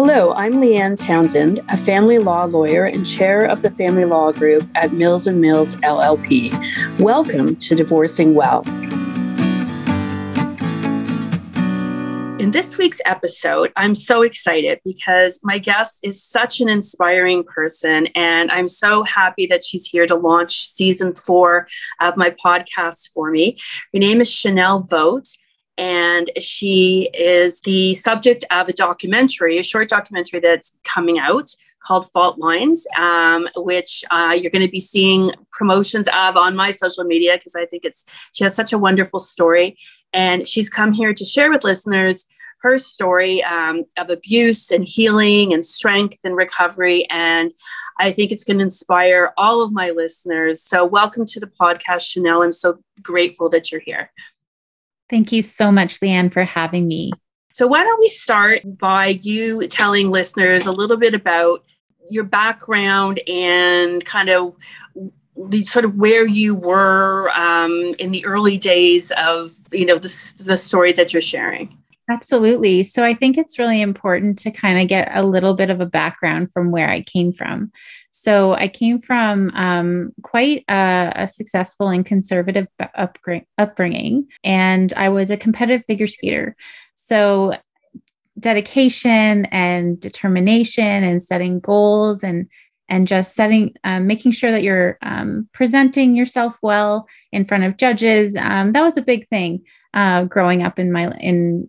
Hello, I'm Leanne Townsend, a family law lawyer and chair of the family law group at Mills and Mills LLP. Welcome to Divorcing Well. In this week's episode, I'm so excited because my guest is such an inspiring person, and I'm so happy that she's here to launch season four of my podcast for me. Her name is Chanel Vogt and she is the subject of a documentary, a short documentary that's coming out called Fault Lines, um, which uh, you're going to be seeing promotions of on my social media because I think it's she has such a wonderful story, and she's come here to share with listeners her story um, of abuse and healing and strength and recovery. And I think it's going to inspire all of my listeners. So, welcome to the podcast, Chanel. I'm so grateful that you're here. Thank you so much, Leanne, for having me. So, why don't we start by you telling listeners a little bit about your background and kind of the sort of where you were um, in the early days of you know the, the story that you're sharing. Absolutely. So i think it's really important to kind of get a little bit of a background from where i came from so I came from um, quite a, a, successful and conservative upbringing, and I was a competitive figure skater. So dedication and determination and setting goals and and just setting um, making sure that you're um, presenting yourself well in front of judges um, that was a big thing uh, growing up in my in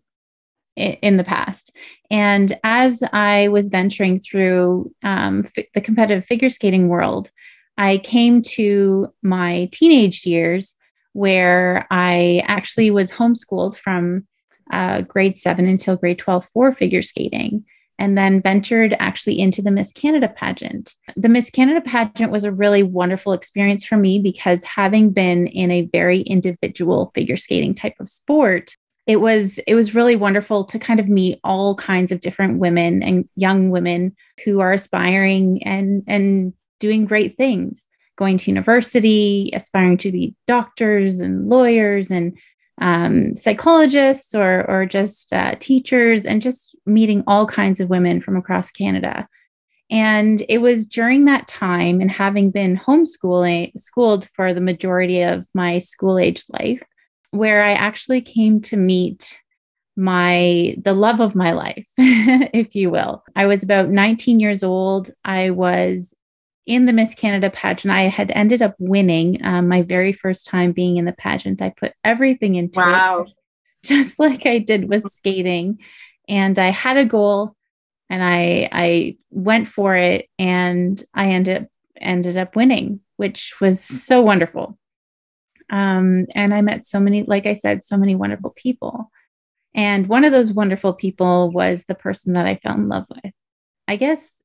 in the past. And as I was venturing through um, f- the competitive figure skating world, I came to my teenage years where I actually was homeschooled from uh, grade seven until grade 12 for figure skating and then ventured actually into the Miss Canada pageant. The Miss Canada pageant was a really wonderful experience for me because having been in a very individual figure skating type of sport, it was it was really wonderful to kind of meet all kinds of different women and young women who are aspiring and and doing great things going to university aspiring to be doctors and lawyers and um, psychologists or or just uh, teachers and just meeting all kinds of women from across canada. And it was during that time and having been homeschooling schooled for the majority of my school age life where I actually came to meet my the love of my life if you will. I was about 19 years old. I was in the miss canada pageant. I had ended up winning um, my very first time being in the pageant. I put everything into wow. it just like i did with skating. And i had a goal and i i went for it and i ended up ended up winning which was so wonderful um, and I met so many, like I said, so many wonderful people. And one of those wonderful people was the person that I fell in love with. I guess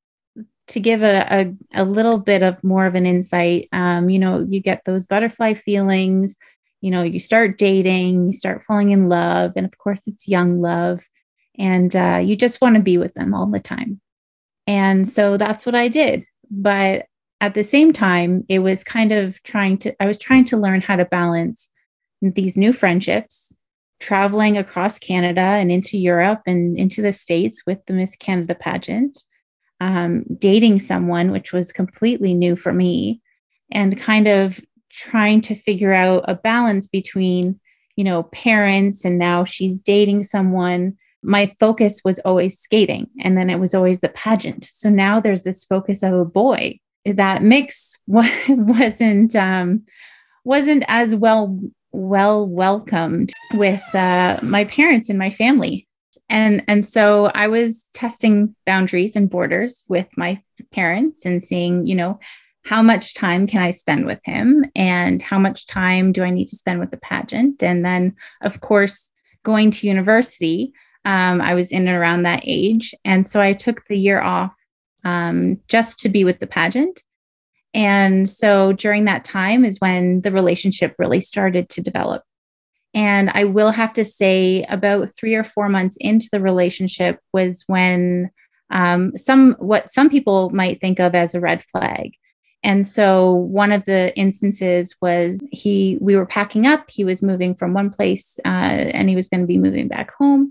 to give a, a, a little bit of more of an insight, um, you know, you get those butterfly feelings, you know, you start dating, you start falling in love. And of course, it's young love. And uh, you just want to be with them all the time. And so that's what I did. But at the same time, it was kind of trying to, I was trying to learn how to balance these new friendships, traveling across Canada and into Europe and into the States with the Miss Canada pageant, um, dating someone, which was completely new for me, and kind of trying to figure out a balance between, you know, parents and now she's dating someone my focus was always skating and then it was always the pageant. So now there's this focus of a boy that mix wasn't um, wasn't as well well welcomed with uh, my parents and my family. And and so i was testing boundaries and borders with my parents and seeing you know how much time can i spend with him and how much time do i need to spend with the pageant? And then of course going to university um, i was in and around that age. And so i took the year off um, just to be with the pageant. And so during that time is when the relationship really started to develop. And I will have to say, about three or four months into the relationship was when um, some what some people might think of as a red flag. And so one of the instances was he we were packing up. He was moving from one place uh, and he was going to be moving back home.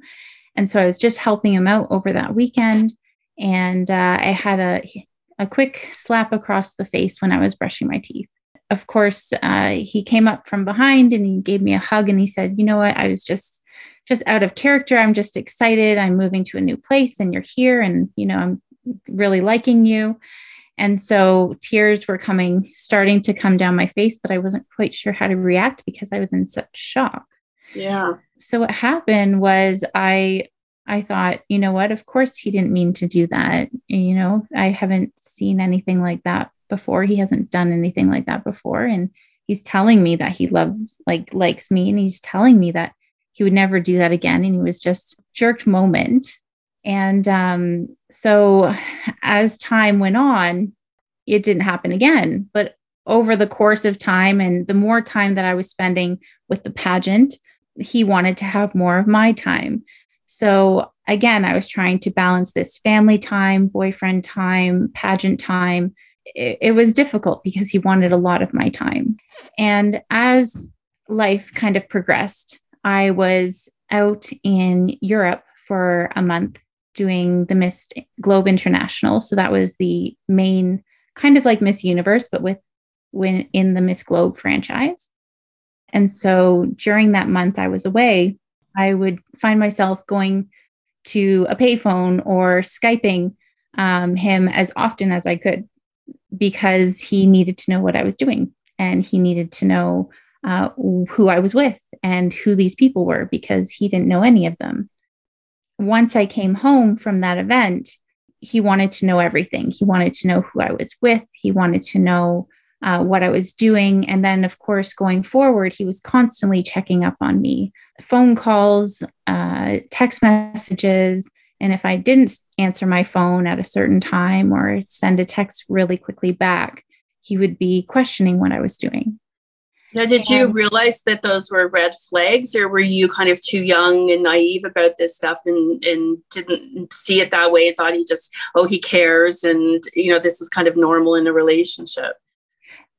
And so I was just helping him out over that weekend. And uh, I had a, a quick slap across the face when I was brushing my teeth. Of course, uh, he came up from behind and he gave me a hug and he said, You know what? I was just just out of character. I'm just excited. I'm moving to a new place and you're here and you know, I'm really liking you. And so tears were coming, starting to come down my face, but I wasn't quite sure how to react because I was in such shock. Yeah. So what happened was I I thought, you know what, of course he didn't mean to do that. You know, I haven't seen anything like that before. He hasn't done anything like that before. And he's telling me that he loves, like, likes me. And he's telling me that he would never do that again. And he was just jerked moment. And um, so as time went on, it didn't happen again. But over the course of time and the more time that I was spending with the pageant, he wanted to have more of my time. So again, I was trying to balance this family time, boyfriend time, pageant time. It, it, was difficult because he wanted a lot of my time. And as life kind of progressed, I was out in Europe for a month doing the Miss Globe International. So that was the main kind of like Miss Universe, but with when in the Miss Globe franchise. And so during that month I was away, I would find myself going to a payphone or Skyping um, him as often as I could because he needed to know what I was doing and he needed to know uh, who I was with and who these people were because he didn't know any of them once I came home from that event, he wanted to know everything. He wanted to know who I was with. He wanted to know uh, what I was doing. And then, of course, going forward, he was constantly checking up on me phone calls, uh, text messages. And if I didn't answer my phone at a certain time or send a text really quickly back, he would be questioning what I was doing. Now, did you realize that those were red flags, or were you kind of too young and naive about this stuff and, and didn't see it that way and thought he just, oh, he cares and, you know, this is kind of normal in a relationship?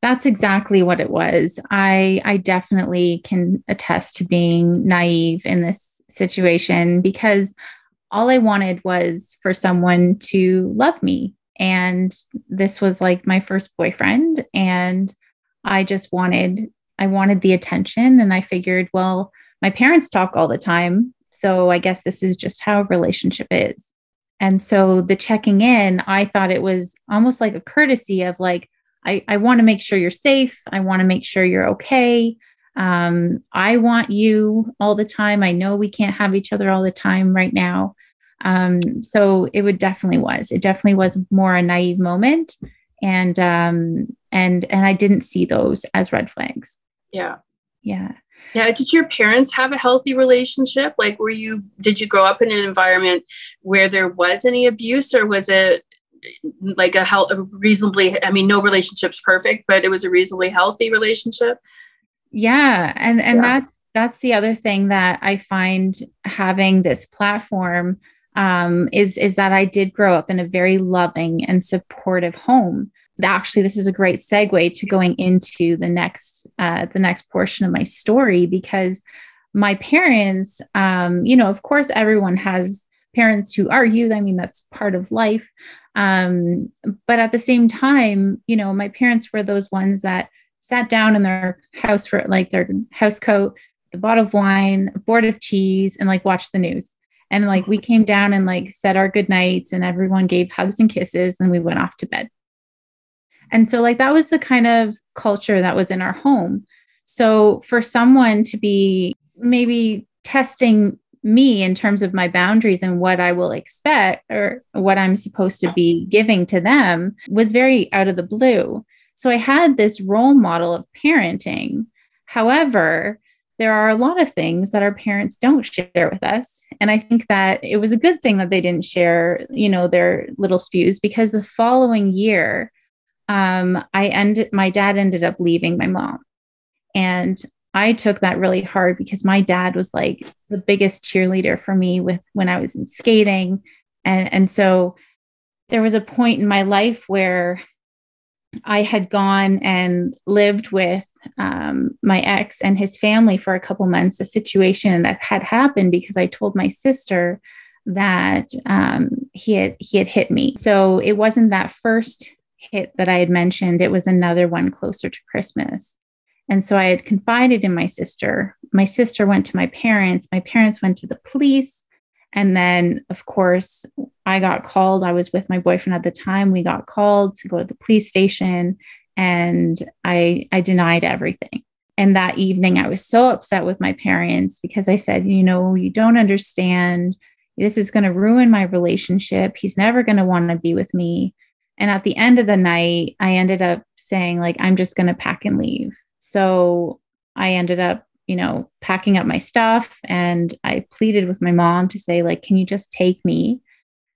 That's exactly what it was. I, I definitely can attest to being naive in this situation because all I wanted was for someone to love me. And this was like my first boyfriend. And I just wanted I wanted the attention and I figured, well, my parents talk all the time. So I guess this is just how a relationship is. And so the checking in, I thought it was almost like a courtesy of like, I, I want to make sure you're safe. I want to make sure you're okay. Um, I want you all the time. I know we can't have each other all the time right now. Um, so it would definitely was. It definitely was more a naive moment, and um, and and I didn't see those as red flags. Yeah. Yeah. Yeah. Did your parents have a healthy relationship? Like, were you, did you grow up in an environment where there was any abuse or was it like a, health, a reasonably, I mean, no relationship's perfect, but it was a reasonably healthy relationship? Yeah. And, and yeah. that's, that's the other thing that I find having this platform um, is is that I did grow up in a very loving and supportive home actually this is a great segue to going into the next uh, the next portion of my story because my parents um, you know of course everyone has parents who argue i mean that's part of life um, but at the same time you know my parents were those ones that sat down in their house for like their house coat the bottle of wine a board of cheese and like watched the news and like we came down and like said our good nights and everyone gave hugs and kisses and we went off to bed and so, like, that was the kind of culture that was in our home. So, for someone to be maybe testing me in terms of my boundaries and what I will expect or what I'm supposed to be giving to them was very out of the blue. So, I had this role model of parenting. However, there are a lot of things that our parents don't share with us and i think that it was a good thing that they didn't share you know their little spews because the following year um, I ended, my dad ended up leaving my mom. And I took that really hard because my dad was like the biggest cheerleader for me with when I was in skating. And, and so there was a point in my life where I had gone and lived with um, my ex and his family for a couple months, a situation that had happened because I told my sister that um, he had he had hit me. So it wasn't that first hit that I had mentioned. It was another one closer to Christmas. And so I had confided in my sister. My sister went to my parents. My parents went to the police. And then, of course, I got called. I was with my boyfriend at the time. We got called to go to the police station, and I, I denied everything. And that evening, I was so upset with my parents because I said, You know, you don't understand. This is going to ruin my relationship. He's never going to want to be with me. And at the end of the night, I ended up saying, like, I'm just going to pack and leave. So I ended up, you know, packing up my stuff and I pleaded with my mom to say, like, can you just take me,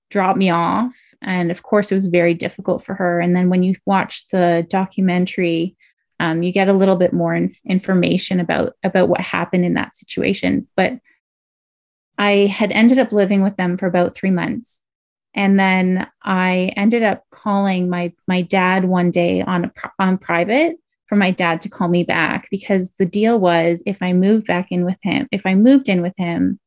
drop me off? And of course, it was very difficult for her. And then when you watch the documentary, um, you get a little bit more in- information about about what happened in that situation. But I had ended up living with them for about three months, and then I ended up calling my my dad one day on a, on private for my dad to call me back because the deal was if I moved back in with him, if I moved in with him,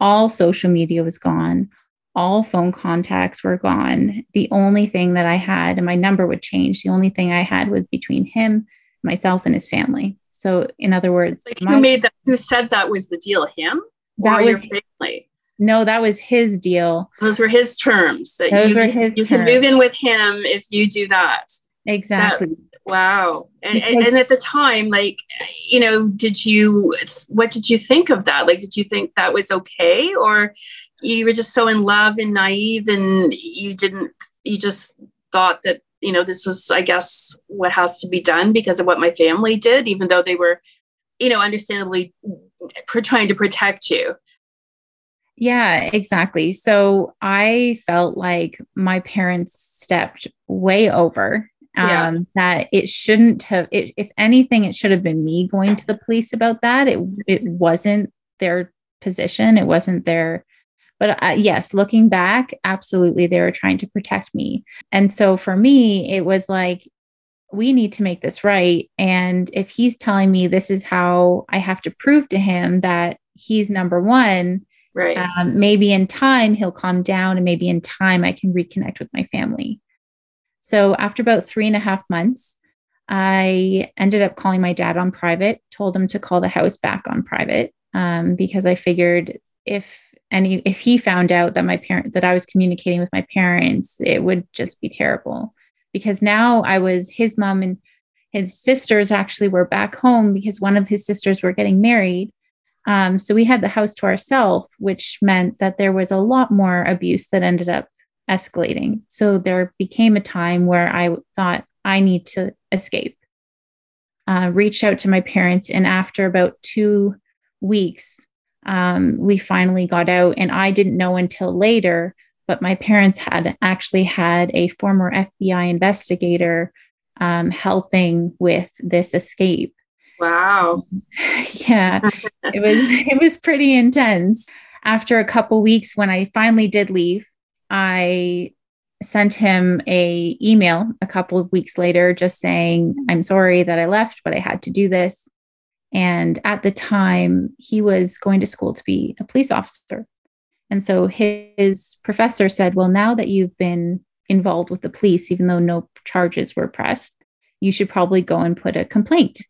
all social media was gone, all phone contacts were gone. The only thing that I had, and my number would change, the only thing I had was between him, myself, and his family. So, in other words, like who made that? Who said that was the deal? Him that or was, your family? No, that was his deal. Those were his terms. That Those you, were his you terms. can move in with him if you do that. Exactly. That, wow. And, Because- and and at the time, like, you know, did you? What did you think of that? Like, did you think that was okay, or you were just so in love and naive, and you didn't? You just thought that you know this is, I guess, what has to be done because of what my family did, even though they were, you know, understandably trying to protect you. Yeah, exactly. So I felt like my parents stepped way over. Um, Yeah. That it shouldn't have. It, if anything, it should have been me going to the police about that. It it wasn't their position. It wasn't their. But uh, yes, looking back, absolutely, they were trying to protect me. And so for me, it was like, we need to make this right. And if he's telling me this is how I have to prove to him that he's number one, Right. um, maybe in time he'll calm down and maybe in time I can reconnect with my family. So after about three and a half months, I ended up calling my dad on private, told him to call the house back on private um, because I figured if any if he found out that my parent that I was communicating with my parents, it would just be terrible. Because now I was his mom and his sisters actually were back home because one of his sisters were getting married. Um, so we had the house to ourselves, which meant that there was a lot more abuse that ended up escalating. So there became a time where I thought I need to escape. Uh, reached out to my parents, and after about two weeks, um, we finally got out. And I didn't know until later, but my parents had actually had a former FBI investigator um, helping with this escape Wow. yeah it was it was pretty intense after a couple weeks when i finally did leave i sent him a email a couple of weeks later just saying i'm sorry that i left but i had to do this. And at the time he was going to school to be a police officer. And so his professor said well now that you've been involved with the police even though no charges were pressed you should probably go and put a complaint.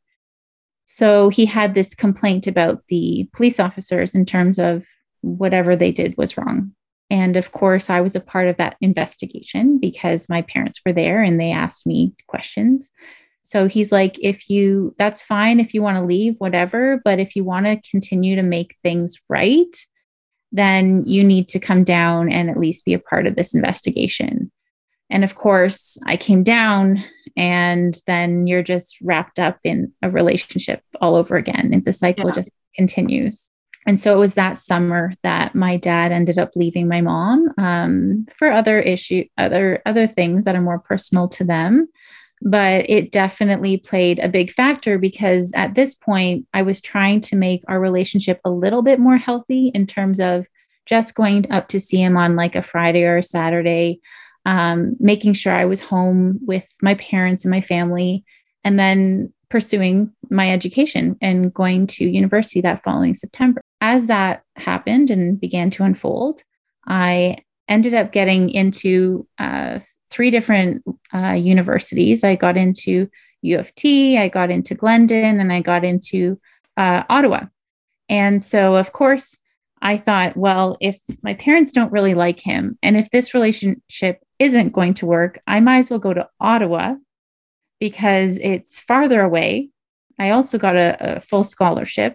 So he had this complaint about the police officers in terms of whatever they did was wrong. And of course, I was a part of that investigation because my parents were there and they asked me questions. So he's like, if you, that's fine if you want to leave, whatever. But if you want to continue to make things right, then you need to come down and at least be a part of this investigation. And of course, I came down, and then you're just wrapped up in a relationship all over again. And the cycle Yeah. just continues. And so it was that summer that my dad ended up leaving my mom um, for other issue, other other things that are more personal to them. But it definitely played a big factor because at this point, I was trying to make our relationship a little bit more healthy in terms of just going up to see him on like a Friday or a Saturday, um, making sure I was home with my parents and my family, and then pursuing my education and going to university that following September. As that happened and began to unfold, I ended up getting into uh, three different uh, universities. I got into U of T, I got into Glendon, and I got into uh, Ottawa. And so, of course, I thought, well, if my parents don't really like him, and if this relationship isn't going to work, I might as well go to Ottawa because it's farther away. I also got a, a full scholarship.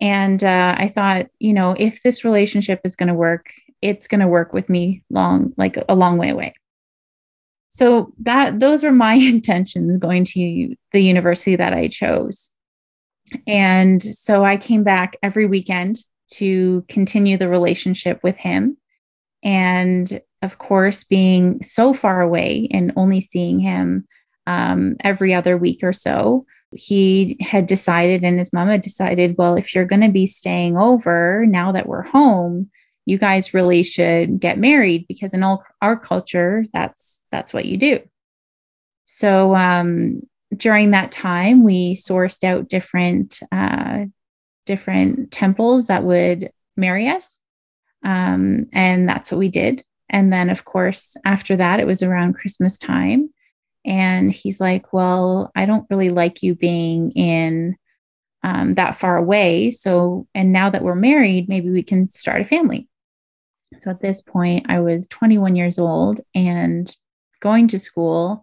And uh, I thought, you know, if this relationship is going to work, it's going to work with me long, like a long way away. So that those were my intentions going to the university that I chose. And so I came back every weekend to continue the relationship with him. And of course, being so far away and only seeing him um, every other week or so, he had decided, and his mom had decided, well, if you're going to be staying over now that we're home, you guys really should get married because in all our culture, that's that's what you do. So um, during that time, we sourced out different uh, different temples that would marry us, um, and that's what we did. And then, of course, after that, it was around Christmas time, and he's like, "Well, I don't really like you being in." Um, that far away. So, and now that we're married, maybe we can start a family. So at this point, I was 21 years old and going to school.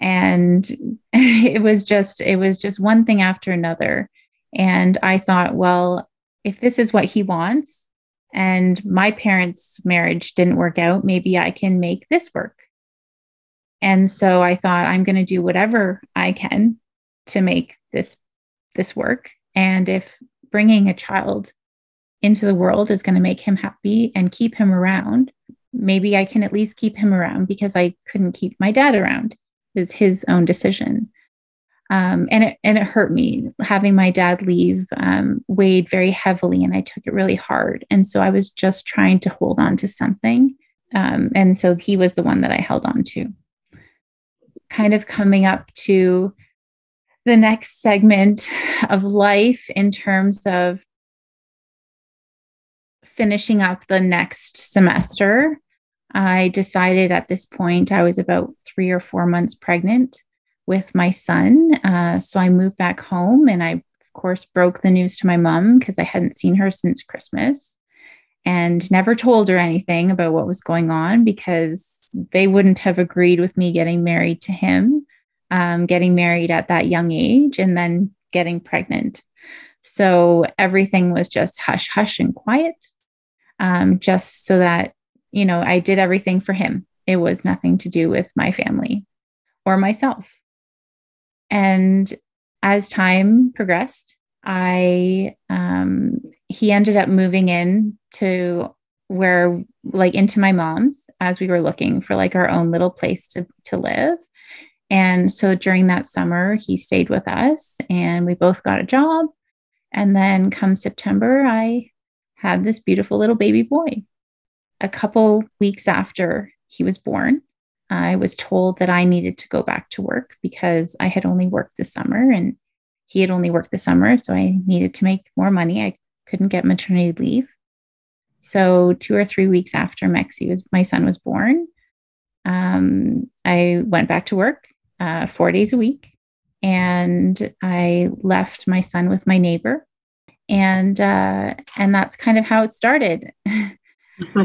And it was just, it was just one thing after another. And I thought, well, if this is what he wants and my parents' marriage didn't work out, maybe I can make this work. And so I thought I'm going to do whatever I can to make this this work. And if bringing a child into the world is going to make him happy and keep him around, maybe I can at least keep him around because I couldn't keep my dad around. It was his own decision. Um, and it and it hurt me having my dad leave um, weighed very heavily, and I took it really hard. And so I was just trying to hold on to something, um, and so he was the one that I held on to. Kind of coming up to the next segment of life in terms of finishing up the next semester, I decided at this point I was about three or four months pregnant with my son. Uh, so I moved back home and I, of course, broke the news to my mom because I hadn't seen her since Christmas and never told her anything about what was going on because they wouldn't have agreed with me getting married to him, um, getting married at that young age, and then getting pregnant. So everything was just hush, hush, and quiet um, just so that, you know, I did everything for him. It was nothing to do with my family or myself. And as time progressed, I, um, he ended up moving in to where, like, into my mom's as we were looking for like our own little place to, to live. And so during that summer, he stayed with us and we both got a job. And then come September, I had this beautiful little baby boy. A couple weeks after he was born, I was told that I needed to go back to work because I had only worked the summer and he had only worked the summer. So I needed to make more money. I couldn't get maternity leave. So two or three weeks after Mexi was my son was born, um, I went back to work uh, four days a week, and I left my son with my neighbor and uh, and that's kind of how it started.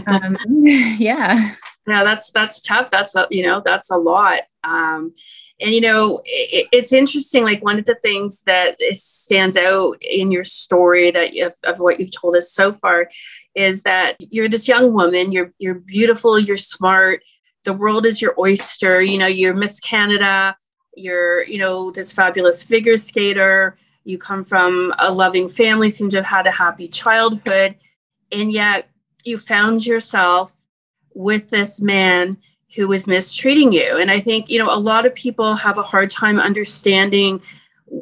um, yeah. Yeah, that's that's tough. That's a, you know that's a lot. Um, and you know it, it's interesting. Like one of the things that stands out in your story that of, of what you've told us so far is that you're this young woman. You're you're beautiful. You're smart. The world is your oyster. You know you're Miss Canada. You're you know this fabulous figure skater you come from a loving family, seem to have had a happy childhood, and yet you found yourself with this man who was mistreating you. And I think, you know, a lot of people have a hard time understanding,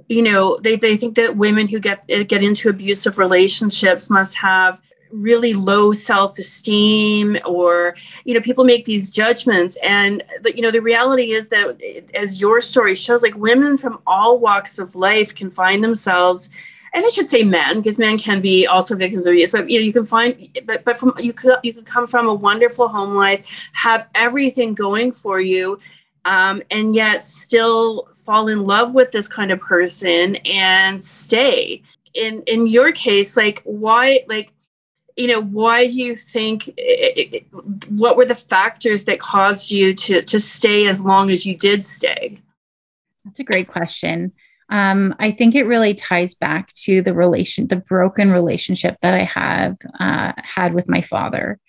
you know, they, they think that women who get eh, get into abusive relationships must have really low self-esteem or you know people make these judgments and the, you know the reality is that eh, as your story shows like women from all walks of life can find themselves and I should say men, because men can be also victims of abuse. But you know, you can find, but but from you could you could come from a wonderful home life, have everything going for you, um, and yet still fall in love with this kind of person and stay. In in your case, like why, like you know, why do you think? It, it, what were the factors that caused you to to stay as long as you did stay? That's a great question. Um, I think it really ties back to the relation, the broken relationship that I have uh, had with my father,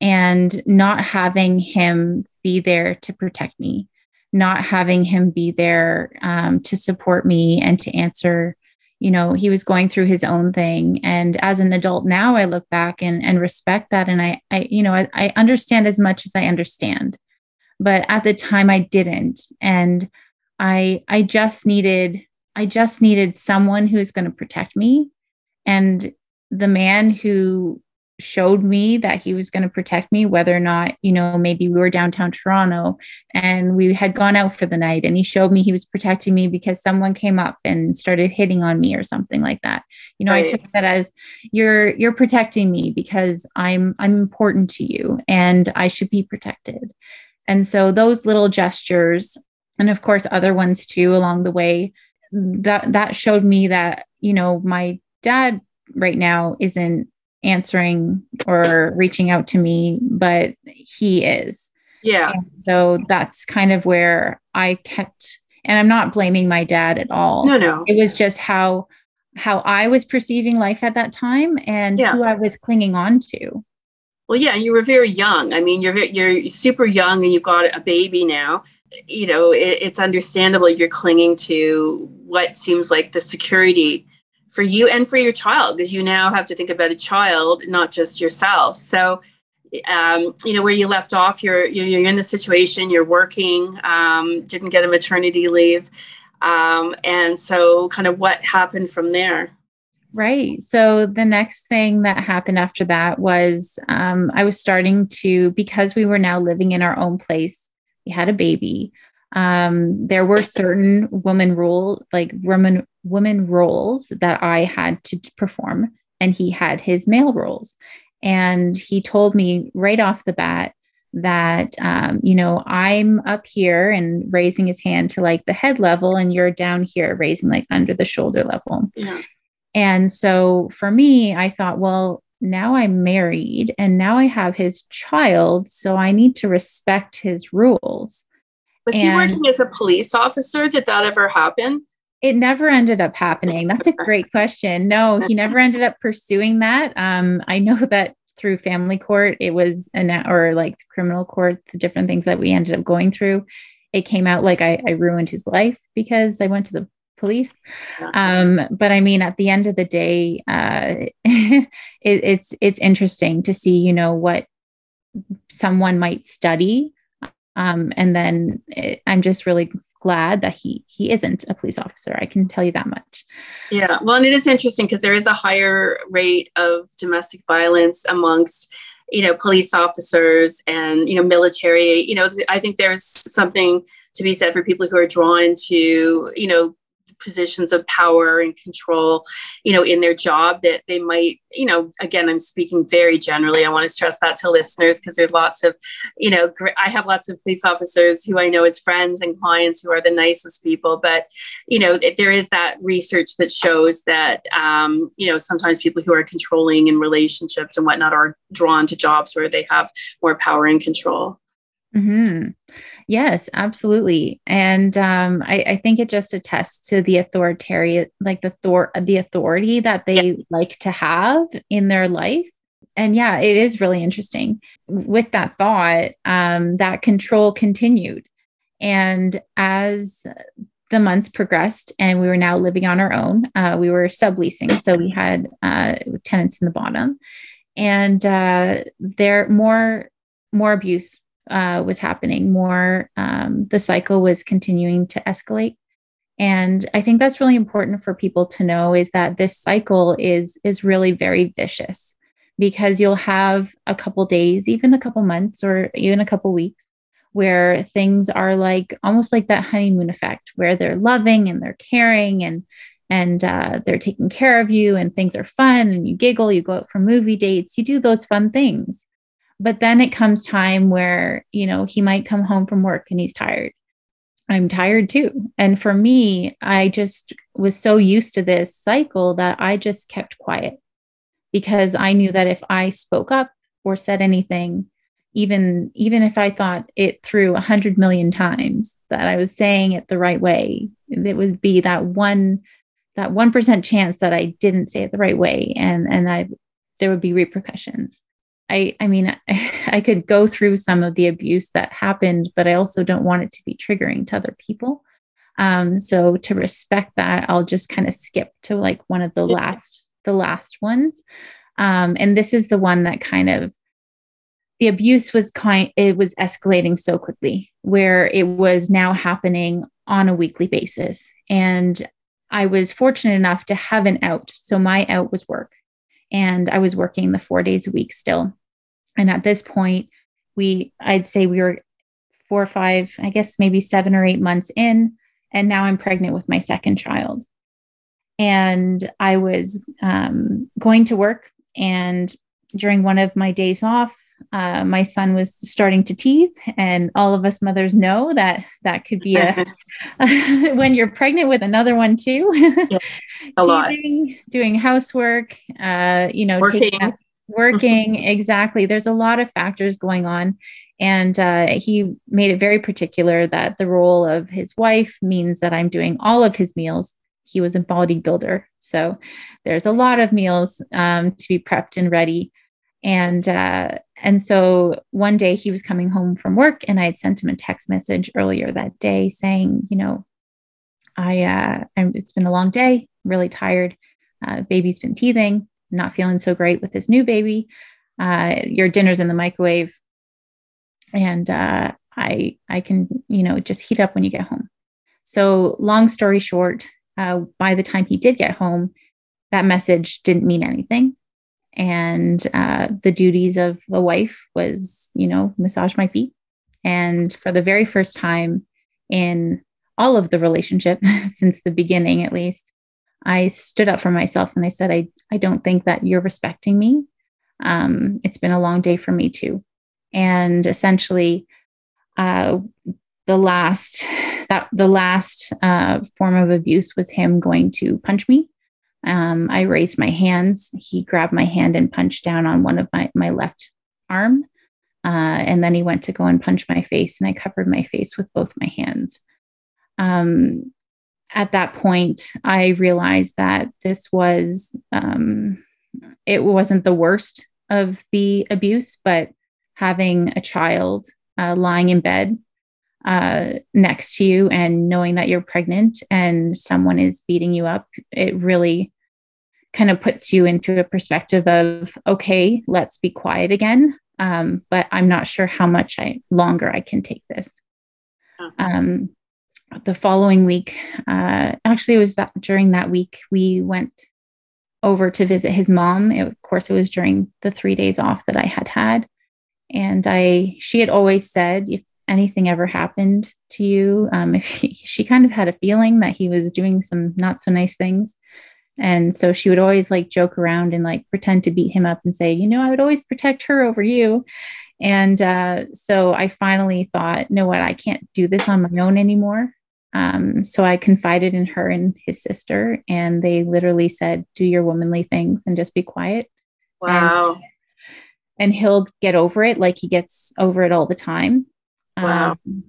and not having him be there to protect me, not having him be there um, to support me and to answer. You know, he was going through his own thing, and as an adult now, I look back and and respect that, and I, I you know, I, I understand as much as I understand, but at the time, I didn't, and I I just needed I just needed someone who's going to protect me. And the man who showed me that he was going to protect me, whether or not, you know, maybe we were downtown Toronto and we had gone out for the night and he showed me he was protecting me because someone came up and started hitting on me or something like that. You know, right. I took that as you're you're protecting me because I'm I'm important to you and I should be protected. And so those little gestures and of course other ones too along the way that that showed me that you know my dad right now isn't answering or reaching out to me but he is. Yeah. And so that's kind of where i kept and i'm not blaming my dad at all. No no. It was just how how i was perceiving life at that time and yeah. who i was clinging on to. Well yeah and you were very young. I mean you're you're super young and you've got a baby now you know, it, it's understandable you're clinging to what seems like the security for you and for your child because you now have to think about a child, not just yourself. So, um, you know, where you left off, you're you're in the situation, you're working, um, didn't get a maternity leave, um, and so kind of what happened from there. Right. So the next thing that happened after that was um, I was starting to because we were now living in our own place he had a baby. Um, there were certain woman rule like woman woman roles that i had to perform and he had his male roles. And he told me right off the bat that um, you know i'm up here and raising his hand to like the head level and you're down here raising like under the shoulder level. Yeah. and so for me i thought well now I'm married and now I have his child. So I need to respect his rules. Was and he working as a police officer? Did that ever happen? It never ended up happening. That's a great question. No, he never ended up pursuing that. Um, I know that through family court, it was an or like criminal court, the different things that we ended up going through. It came out like I, I ruined his life because I went to the police. Um, but I mean, at the end of the day, uh, it, it's it's interesting to see, you know, what someone might study, um, and then it, I'm just really glad that he he isn't a police officer. I can tell you that much. Yeah, well, and it is interesting because there is a higher rate of domestic violence amongst you know police officers and you know military you know i think there's something to be said for people who are drawn to you know positions of power and control, you know, in their job that they might, you know, again, I'm speaking very generally. I want to stress that to listeners because there's lots of, you know, I have lots of police officers who I know as friends and clients who are the nicest people. But, you know, there is that research that shows that, um, you know, sometimes people who are controlling in relationships and whatnot are drawn to jobs where they have more power and control. Mm-hmm. Yes, absolutely. And um, I, I, think it just attests to the authoritarian, like the thor- the authority that they yeah. like to have in their life. And yeah, it is really interesting. With that thought, um, that control continued. And as the months progressed and we were now living on our own, uh, we were subleasing. So we had uh, tenants in the bottom. And uh, there more more abuse uh, was happening, more um, the cycle was continuing to escalate. And I think that's really important for people to know is that this cycle is is really very vicious because you'll have a couple days, even a couple months, or even a couple weeks where things are like almost like that honeymoon effect, where they're loving and they're caring and and uh, they're taking care of you and things are fun and you giggle you go out for movie dates you do those fun things but then it comes time where you know he might come home from work and he's tired i'm tired too and for me i just was so used to this cycle that i just kept quiet because i knew that if i spoke up or said anything even even if i thought it through a hundred million times that i was saying it the right way it would be that one that 1% chance that I didn't say it the right way and and I there would be repercussions. I I mean I could go through some of the abuse that happened but I also don't want it to be triggering to other people. Um, so to respect that I'll just kind of skip to like one of the last the last ones. Um, and this is the one that kind of the abuse was kind it was escalating so quickly where it was now happening on a weekly basis and I was fortunate enough to have an out. So my out was work. And I was working the four days a week still. And at this point, we, I'd say we were four or five, I guess maybe seven or eight months in. And now I'm pregnant with my second child. And I was um, going to work. And during one of my days off, uh, my son was starting to teeth and all of us mothers know that that could be a when you're pregnant with another one too yeah, a lot doing housework uh, you know working, working exactly. There's a lot of factors going on. And uh, he made it very particular that the role of his wife means that i'm doing all of his meals. He was a bodybuilder. So there's a lot of meals um, to be prepped and ready. And uh, and so one day he was coming home from work, and I had sent him a text message earlier that day saying, you know, I uh, I'm, it's been a long day, really tired. Uh, baby's been teething, not feeling so great with this new baby. Uh, your dinner's in the microwave, and uh, I I can you know just heat up when you get home. So long story short, uh, by the time he did get home, that message didn't mean anything and uh, the duties of a wife was you know massage my feet and for the very first time in all of the relationship since the beginning at least i stood up for myself and i said i, I don't think that you're respecting me um, it's been a long day for me too and essentially uh, the last that the last uh, form of abuse was him going to punch me um, I raised my hands. He grabbed my hand and punched down on one of my, my left arm. Uh, and then he went to go and punch my face, and I covered my face with both my hands. Um, at that point, I realized that this was, um, it wasn't the worst of the abuse, but having a child uh, lying in bed uh, next to you and knowing that you're pregnant and someone is beating you up, it really kind of puts you into a perspective of, okay, let's be quiet again. Um, but I'm not sure how much I longer I can take this. Um, the following week, uh, actually, it was that during that week we went over to visit his mom. It, of course, it was during the three days off that I had had, and I she had always said if anything ever happened to you. Um, if he, she kind of had a feeling that he was doing some not so nice things. And so she would always like joke around and like pretend to beat him up and say, you know, I would always protect her over you. And uh, so I finally thought, know what, I can't do this on my own anymore. Um, so I confided in her and his sister, and they literally said, do your womanly things and just be quiet. Wow. And, and he'll get over it like he gets over it all the time. Wow. Um,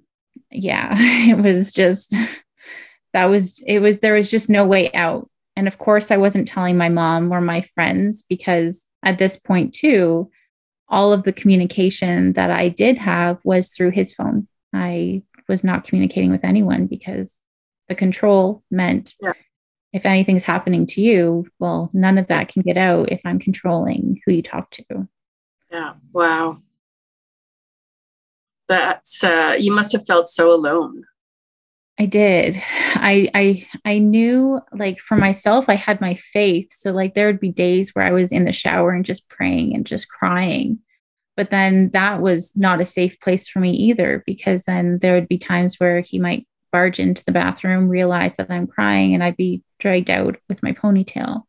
yeah, it was just that was it was there was just no way out. And of course, I wasn't telling my mom or my friends because at this point, too, all of the communication that I did have was through his phone. I was not communicating with anyone because the control meant yeah. if anything's happening to you, well, none of that can get out if I'm controlling who you talk to. Yeah. Wow that's uh, you must have felt so alone i did i i i knew like for myself i had my faith so like there would be days where i was in the shower and just praying and just crying but then that was not a safe place for me either because then there would be times where he might barge into the bathroom realize that i'm crying and i'd be dragged out with my ponytail.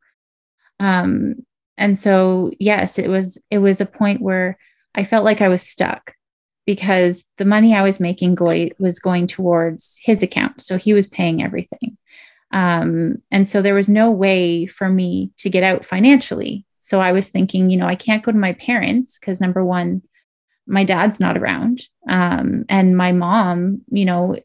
Um, and so yes, it was it was a point where I felt like I was stuck because the money I was making go- was going towards his account. So he was paying everything. Um, and so there was no way for me to get out financially. So I was thinking, you know, I can't go to my parents because number one, my dad's not around. Um, and my mom, you know,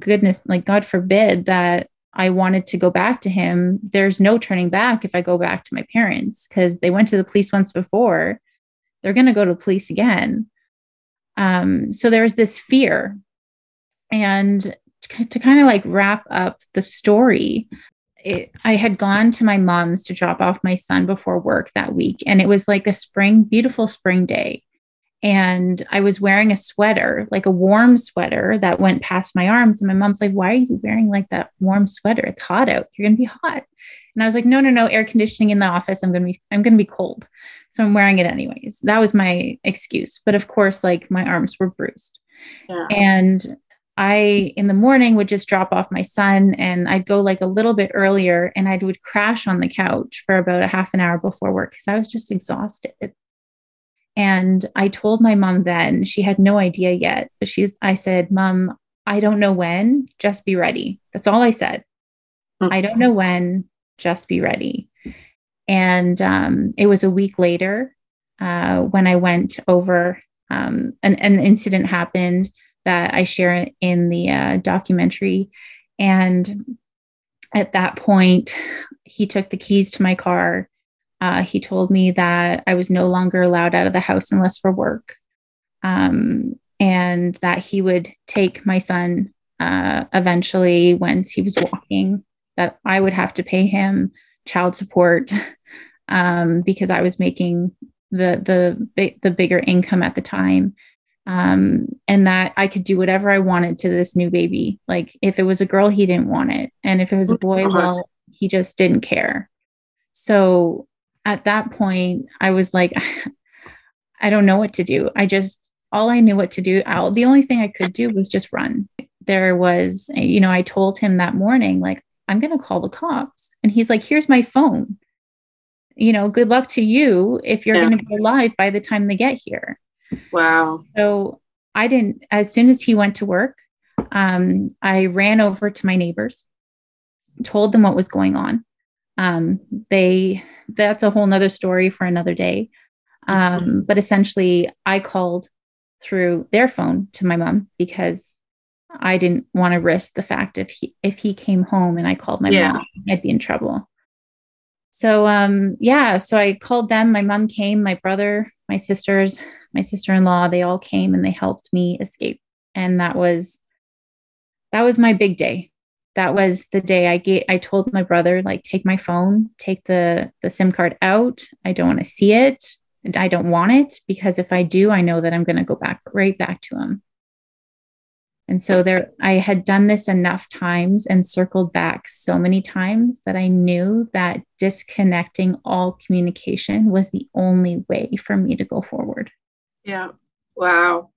goodness, like God forbid that I wanted to go back to him. There's no turning back if I go back to my parents because they went to the police once before. They're going to go to the police again. Um, so there was this fear. And to kind of like wrap up the story, it, I had gone to my mom's to drop off my son before work that week. And it was like a spring, beautiful spring day and I was wearing a sweater, like a warm sweater that went past my arms. And my mom's like, Why are you wearing like that warm sweater? It's hot out. You're gonna be hot. And I was like, No, no, no, air conditioning in the office. I'm gonna be, I'm gonna be cold. So I'm wearing it anyways. That was my excuse. But of course, like my arms were bruised. Yeah. And I in the morning would just drop off my son and I'd go like a little bit earlier and I would crash on the couch for about a half an hour before work because I was just exhausted. And I told my mom then, she had no idea yet, but she's, I said, Mom, I don't know when, just be ready. That's all I said. Mm-hmm. I don't know when, just be ready. And um, it was a week later uh, when I went over, um, an, an incident happened that I share in the uh, documentary. And at that point, he took the keys to my car uh, he told me that I was no longer allowed out of the house unless for work, um, and that he would take my son uh, eventually once he was walking. That I would have to pay him child support um, because I was making the the the bigger income at the time. Um, and that I could do whatever I wanted to this new baby. Like if it was a girl, he didn't want it, and if it was a boy, well, he just didn't care. So at that point, I was like, I don't know what to do. I just, all I knew what to do, I'll, the only thing I could do was just run. There was, you know, I told him that morning, like, I'm going to call the cops. And he's like, here's my phone. You know, good luck to you if you're yeah. going to be alive by the time they get here. Wow. So I didn't, as soon as he went to work, um, I ran over to my neighbors, told them what was going on. Um, they that's a whole nother story for another day. Um, but essentially, I called through their phone to my mom because I didn't want to risk the fact if he if he came home and I called my yeah. mom, I'd be in trouble. So um yeah, so I called them. My mom came, my brother, my sisters, my sister-in-law, they all came and they helped me escape. And that was that was my big day that was the day I get I told my brother like take my phone, take the the SIM card out. I don't want to see it. And I don't want it because if I do, I know that I'm going to go back right back to him. And so there I had done this enough times and circled back so many times that I knew that disconnecting all communication was the only way for me to go forward. Yeah. Wow.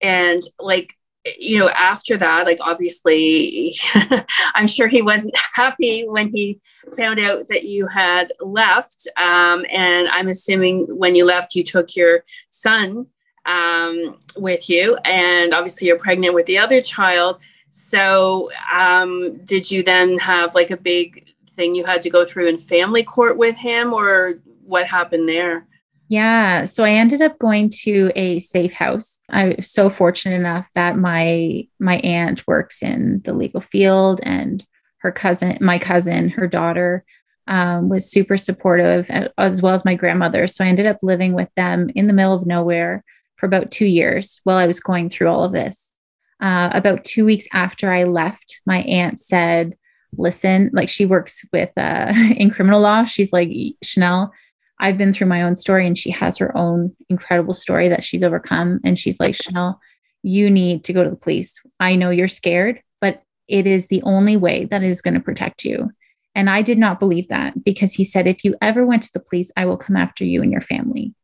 And like you know, after that, like obviously, I'm sure he wasn't happy when he found out that you had left. Um, and I'm assuming when you left, you took your son um, with you, and obviously, you're pregnant with the other child. So, um, did you then have like a big thing you had to go through in family court with him, or what happened there? Yeah. So I ended up going to a safe house. I was so fortunate enough that my my aunt works in the legal field and her cousin, my cousin, her daughter, um, was super supportive as well as my grandmother. So I ended up living with them in the middle of nowhere for about two years while I was going through all of this. Uh, about two weeks after I left, my aunt said, listen, like she works with uh, in criminal law. She's like, Chanel, I've been through my own story and she has her own incredible story that she's overcome. And she's like, Chanel, you need to go to the police. I know you're scared, but it is the only way that is going to protect you. And I did not believe that because he said, if you ever went to the police, I will come after you and your family.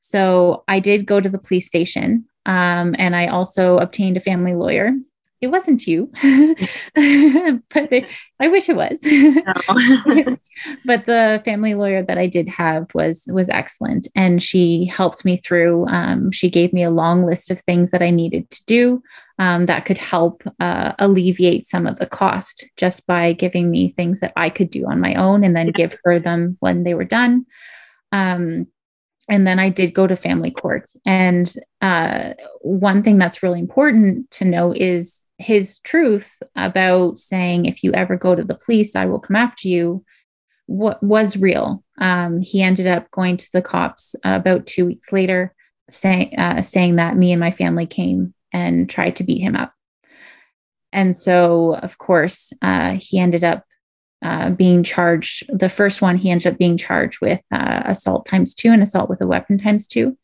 So I did go to the police station um, and I also obtained a family lawyer. It wasn't you, but I wish it was. but the family lawyer that I did have was was excellent, and she helped me through. Um, she gave me a long list of things that I needed to do um, that could help uh, alleviate some of the cost just by giving me things that I could do on my own, and then give her them when they were done. Um, and then I did go to family court. And uh, one thing that's really important to know is his truth about saying, if you ever go to the police, I will come after you, was real. Um, he ended up going to the cops uh, about two weeks later, saying uh, saying that me and my family came and tried to beat him up. And so, of course, uh, he ended up uh, being charged. The first one, he ended up being charged with uh, assault times two and assault with a weapon times two.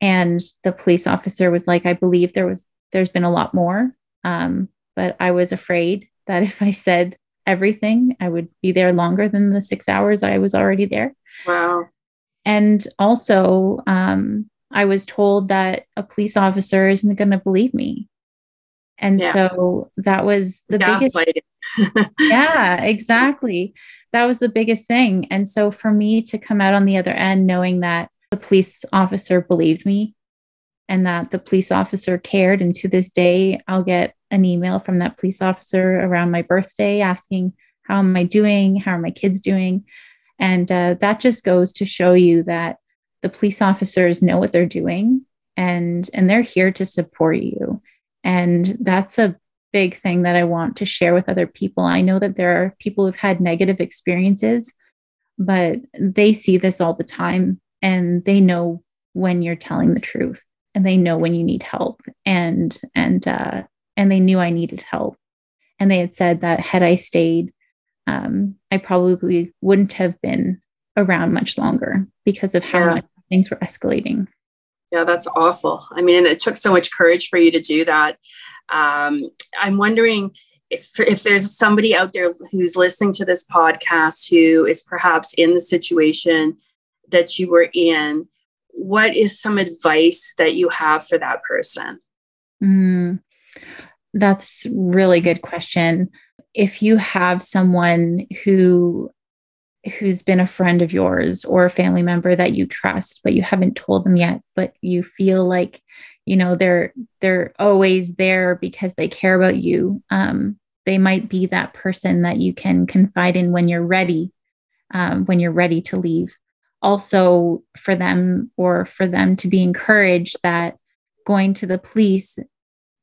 And the police officer was like, "I believe there was there's been a lot more, um, but I was afraid that if I said everything, I would be there longer than the six hours I was already there." Wow. And also, um, I was told that a police officer isn't going to believe me. And yeah. so that was the biggest yeah, exactly. That was the biggest thing. And so for me to come out on the other end knowing that the police officer believed me and that the police officer cared. And to this day, I'll get an email from that police officer around my birthday asking, How am I doing? How are my kids doing? And uh, that just goes to show you that the police officers know what they're doing and and they're here to support you and that's a big thing that I want to share with other people. I know that there are people who've had negative experiences, but they see this all the time and they know when you're telling the truth and they know when you need help and and uh and they knew I needed help. And they had said that had I stayed, um, I probably wouldn't have been around much longer because of how yeah. much things were escalating. Yeah, that's awful. I mean, it took so much courage for you to do that. Um, I'm wondering if, if there's somebody out there who's listening to this podcast who is perhaps in the situation that you were in, what is some advice that you have for that person? Mm, that's really good question. If you have someone who who's been a friend of yours or a family member that you trust but you haven't told them yet but you feel like you know they're they're always there because they care about you um, they might be that person that you can confide in when you're ready um, when you're ready to leave also for them or for them to be encouraged that going to the police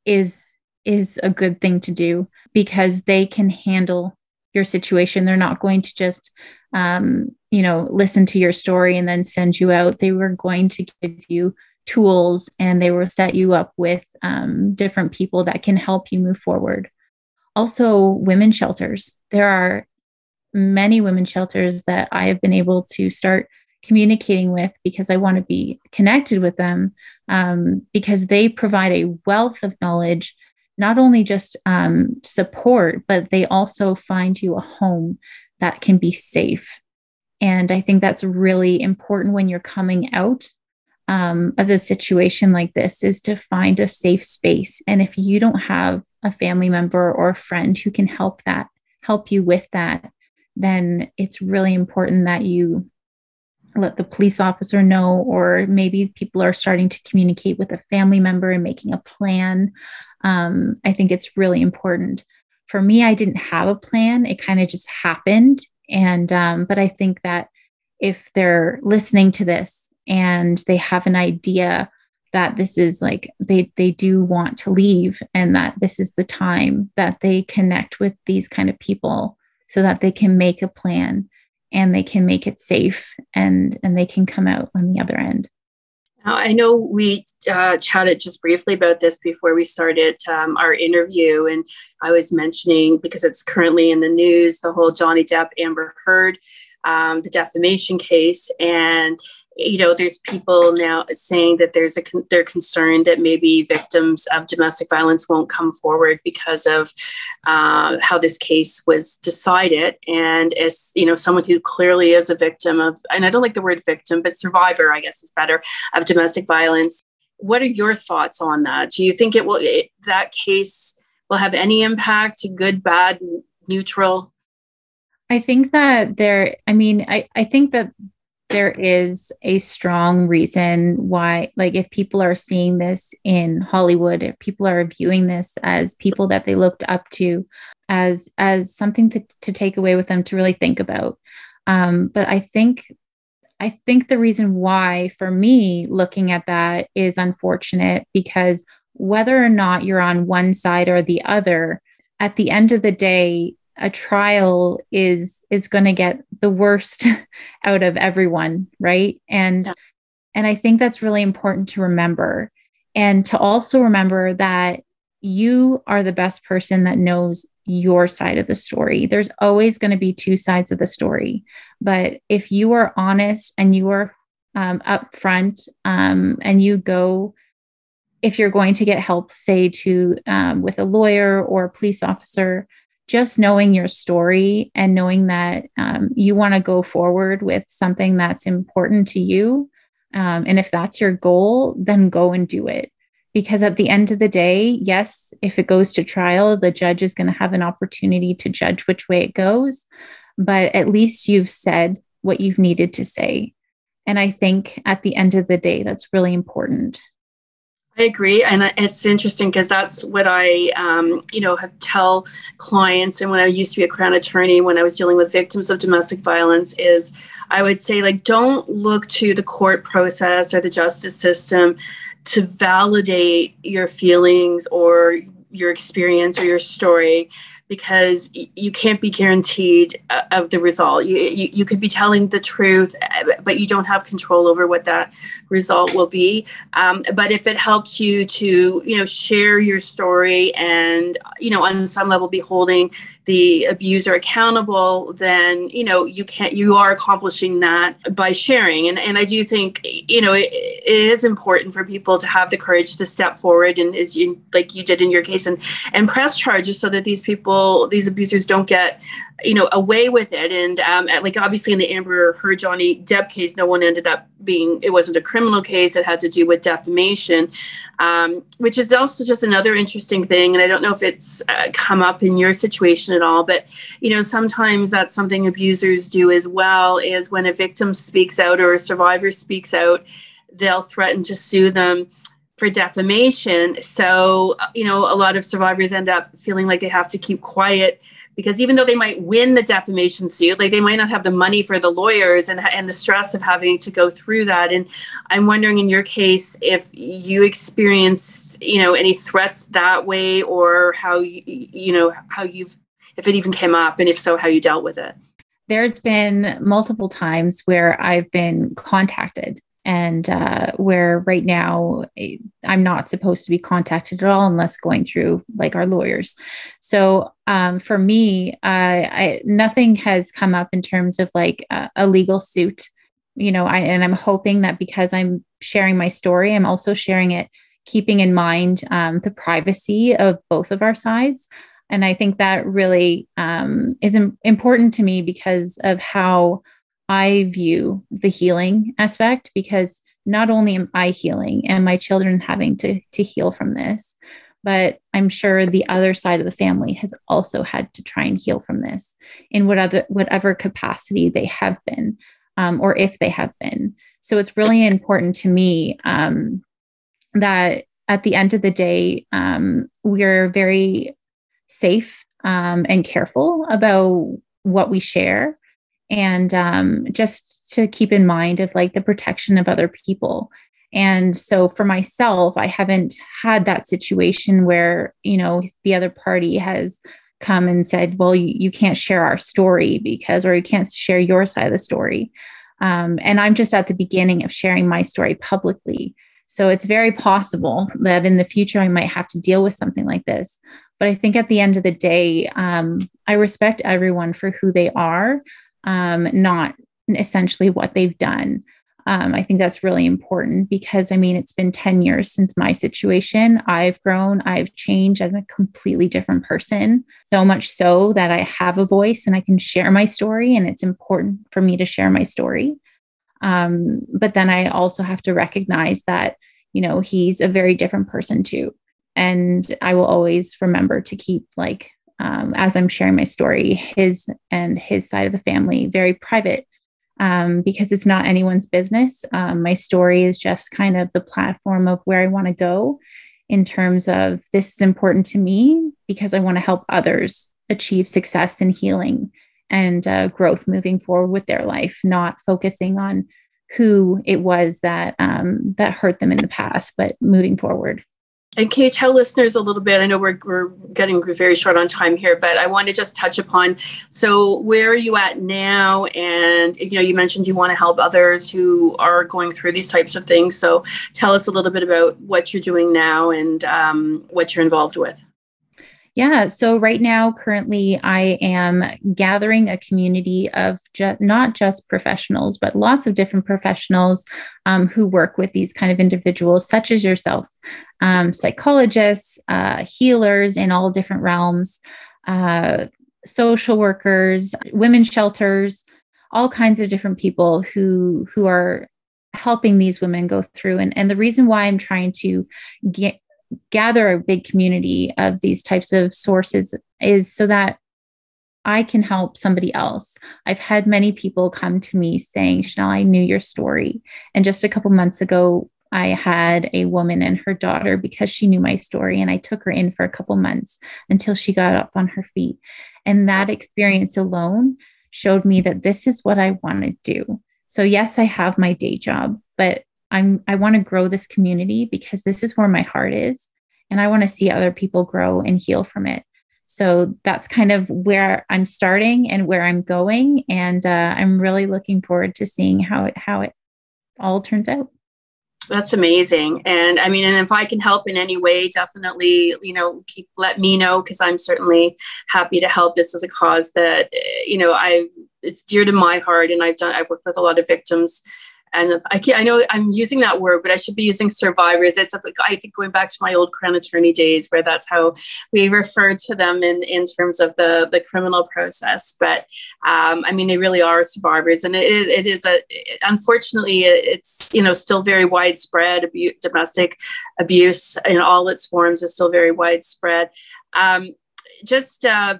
is is a good thing to do because they can handle your situation they're not going to just um, you know, listen to your story and then send you out. They were going to give you tools and they will set you up with um, different people that can help you move forward. Also, women shelters. There are many women shelters that I have been able to start communicating with because I want to be connected with them um, because they provide a wealth of knowledge, not only just um, support, but they also find you a home that can be safe. And I think that's really important when you're coming out um, of a situation like this is to find a safe space. And if you don't have a family member or a friend who can help that, help you with that, then it's really important that you let the police officer know, or maybe people are starting to communicate with a family member and making a plan. Um, I think it's really important for me, I didn't have a plan. It kind of just happened. And, um, but I think that if they're listening to this and they have an idea that this is like they they do want to leave and that this is the time that they connect with these kind of people so that they can make a plan and they can make it safe and and they can come out on the other end. I know we uh, chatted just briefly about this before we started um, our interview, and I was mentioning because it's currently in the news the whole Johnny Depp Amber Heard, um, the defamation case, and you know, there's people now saying that there's a they're concerned that maybe victims of domestic violence won't come forward because of uh, how this case was decided. And as you know, someone who clearly is a victim of, and I don't like the word victim, but survivor, I guess is better, of domestic violence. What are your thoughts on that? Do you think it will it, that case will have any impact, good, bad, neutral? I think that there, I mean, I, I think that there is a strong reason why, like, if people are seeing this in Hollywood, if people are viewing this as people that they looked up to, as as something to, to take away with them to really think about. Um, but I think I think the reason why, for me, looking at that is unfortunate because whether or not you're on one side or the other, at the end of the day, a trial is is going to get the worst out of everyone right? And yeah. and i think that's really important to remember. And to also remember that you are the best person that knows your side of the story. There's always going to be two sides of the story. But if you are honest and you are um, upfront um, and you go if you're going to get help say to um, with a lawyer or a police officer just knowing your story and knowing that um, you want to go forward with something that's important to you. Um, and if that's your goal, then go and do it. Because at the end of the day, yes, if it goes to trial, the judge is going to have an opportunity to judge which way it goes. But at least you've said what you've needed to say. And I think at the end of the day, that's really important. I agree, and it's interesting because that's what I, um, you know, tell clients. And when I used to be a crown attorney, when I was dealing with victims of domestic violence, is I would say like, don't look to the court process or the justice system to validate your feelings or your experience or your story because you can't be guaranteed uh, of the result. You, you, you, could be telling the truth, uh, but you don't have control over what that result will be. Um, but if it helps you to, you know, share your story and, you know, on some level be holding the abuser accountable, then you know you can't you are accomplishing that by sharing. And and I do think you know it, it is important for people to have the courage to step forward and as you like you did in your case and and press charges so that these people these abusers don't get you know away with it. And um, like obviously in the amber heard johnny depp case no one ended up being it wasn't a criminal case. It had to do with defamation um, which is also just another interesting thing. And i don't know if it's uh, come up in your situation at all but you know sometimes that's something abusers do as well is when a victim speaks out or a survivor speaks out they'll threaten to sue them for defamation. So you know a lot of survivors end up feeling like they have to keep quiet because even though they might win the defamation suit like they might not have the money for the lawyers and, and the stress of having to go through that. And i'm wondering in your case if you experienced you know any threats that way or how you you know how you if it even came up and if so how you dealt with it? There's been multiple times where i've been contacted and uh, where right now eh, I'm not supposed to be contacted at all unless going through like our lawyers. So um, for me, uh, I, nothing has come up in terms of like a, a legal suit, you know. I, and I'm hoping that because I'm sharing my story, I'm also sharing it keeping in mind um, the privacy of both of our sides. And I think that really um, is Im- important to me because of how I view the healing aspect because not only am I healing and my children having to, to heal from this, but I'm sure the other side of the family has also had to try and heal from this in whatever, whatever capacity they have been, um, or if they have been. So it's really important to me um, that at the end of the day, um, we're very safe um, and careful about what we share and um, just to keep in mind of like the protection of other people. And so for myself i haven't had that situation where you know the other party has come and said well you, you can't share our story because or you can't share your side of the story. Um, and i'm just at the beginning of sharing my story publicly. So it's very possible that in the future i might have to deal with something like this. But i think at the end of the day um, i respect everyone for who they are um, not essentially what they've done. Um, I think that's really important because I mean, it's been 10 years since my situation. I've grown, I've changed. I'm a completely different person. So much so that I have a voice and I can share my story, and it's important for me to share my story. Um, but then I also have to recognize that, you know, he's a very different person too. and I will always remember to keep like um, as I'm sharing my story, his and his side of the family very private um, because it's not anyone's business. Um, my story is just kind of the platform of where I want to go in terms of this is important to me because I want to help others achieve success and healing and uh, growth moving forward with their life, not focusing on who it was that um, that hurt them in the past, but moving forward. And can you tell listeners a little bit? I know we're, we're getting very short on time here, but I want to just touch upon. So, where are you at now? And you know, you mentioned you want to help others who are going through these types of things. So, tell us a little bit about what you're doing now and um, what you're involved with. Yeah. So right now, currently, I am gathering a community of ju- not just professionals, but lots of different professionals um, who work with these kind of individuals, such as yourself, um, psychologists, uh, healers in all different realms, uh, social workers, women's shelters, all kinds of different people who who are helping these women go through. And, and the reason why I'm trying to get gather a big community of these types of sources is so that I can help somebody else. I've had many people come to me saying, Chanel, I knew your story. And just a couple months ago, I had a woman and her daughter because she knew my story, and I took her in for a couple months until she got up on her feet. And that experience alone showed me that this is what I want to do. So, yes, I have my day job, but I'm I want to grow this community because this is where my heart is and I want to see other people grow and heal from it. So that's kind of where I'm starting and where I'm going and uh, I'm really looking forward to seeing how it how it all turns out. That's amazing. And I mean, and if I can help in any way, definitely, you know, keep let me know because I'm certainly happy to help. This is a cause that, eh, you know, I've it's dear to my heart and I've done I've worked with a lot of victims and I can't, I know I'm using that word, but I should be using survivors. It's like, I think going back to my old crown attorney days where that's how we referred to them in, in terms of the, the criminal process. But um, I mean, they really are survivors. And it is, it is a, unfortunately, it's, you know, still very widespread. Abuse, domestic abuse in all its forms is still very widespread. Um, just uh,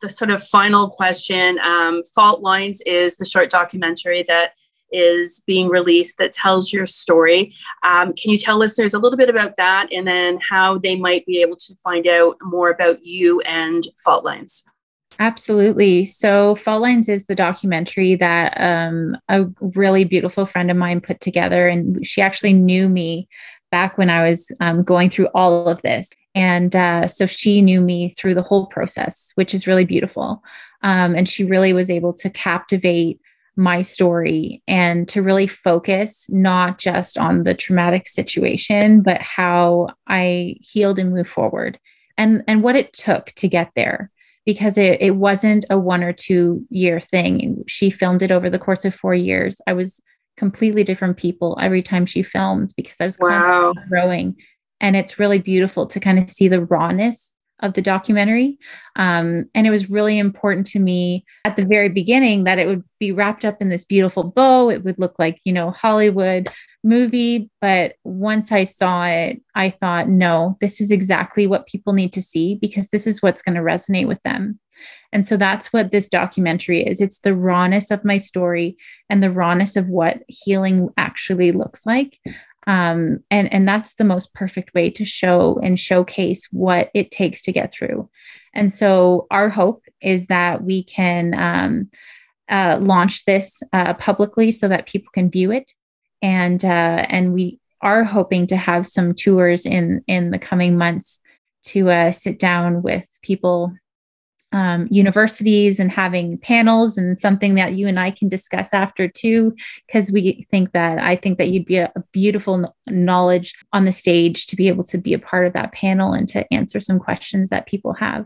the sort of final question um, Fault Lines is the short documentary that is being released that tells your story. Um, can you tell listeners a little bit about that and then how they might be able to find out more about you and Fault Lines? Absolutely. So, Fault Lines is the documentary that um, a really beautiful friend of mine put together. And she actually knew me back when I was um, going through all of this. And uh, so she knew me through the whole process, which is really beautiful. Um, and she really was able to captivate my story and to really focus not just on the traumatic situation but how i healed and moved forward and and what it took to get there because it, it wasn't a one or two year thing. She filmed it over the course of four years. I was completely different people every time she filmed because i was wow. growing. And it's really beautiful to kind of see the rawness of the documentary. Um, and it was really important to me at the very beginning that it would be wrapped up in this beautiful bow. It would look like, you know, Hollywood movie. But once I saw it, I thought, no, this is exactly what people need to see because this is what's going to resonate with them. And so that's what this documentary is. It's the rawness of my story and the rawness of what healing actually looks like um, and and that's the most perfect way to show and showcase what it takes to get through. And so our hope is that we can um, uh, launch this uh, publicly so that people can view it. And uh, and we are hoping to have some tours in in the coming months to uh, sit down with people um, universities and having panels and something that you and I can discuss after too, because we think that I think that you'd be a, a beautiful knowledge on the stage to be able to be a part of that panel and to answer some questions that people have.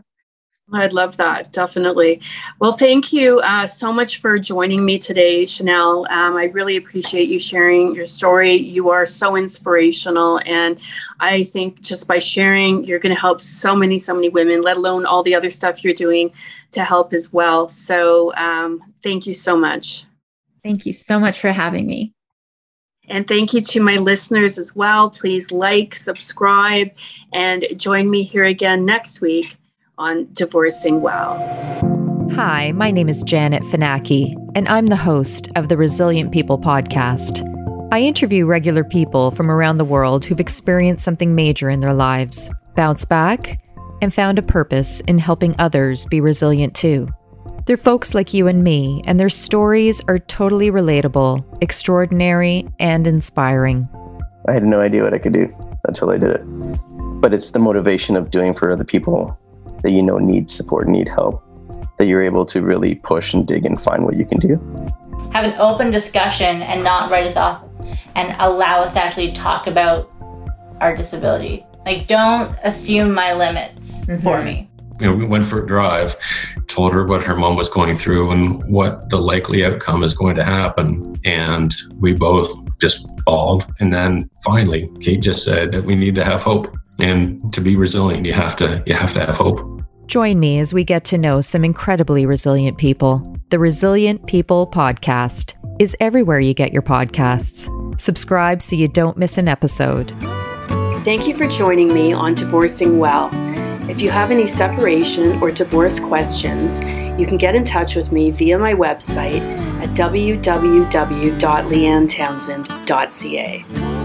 I'd love that, definitely. Well, thank you uh, so much for joining me today, Chanel. Um, I really appreciate you sharing your story. You are so inspirational. And I think just by sharing, you're going to help so many, so many women, let alone all the other stuff you're doing to help as well. So um, thank you so much. Thank you so much for having me. And thank you to my listeners as well. Please like, subscribe, and join me here again next week on Divorcing Well. Hi, my name is Janet Finaki, and I'm the host of the Resilient People podcast. I interview regular people from around the world who've experienced something major in their lives, bounced back, and found a purpose in helping others be resilient too. They're folks like you and me, and their stories are totally relatable, extraordinary, and inspiring. I had no idea what I could do until I did it. But it's the motivation of doing for other people that you know need support, need help, that you're able to really push and dig and find what you can do. Have an open discussion and not write us off and allow us to actually talk about our disability. Like, don't assume my limits mm-hmm. for me. You know, we went for a drive, told her what her mom was going through and what the likely outcome is going to happen. And we both just bawled. And then finally, Kate just said that we need to have hope. And to be resilient, you have to you have to have hope. Join me as we get to know some incredibly resilient people. The Resilient People podcast is everywhere you get your podcasts. Subscribe so you don't miss an episode. Thank you for joining me on Divorcing Well. If you have any separation or divorce questions, you can get in touch with me via my website at www.leannetownsend.ca.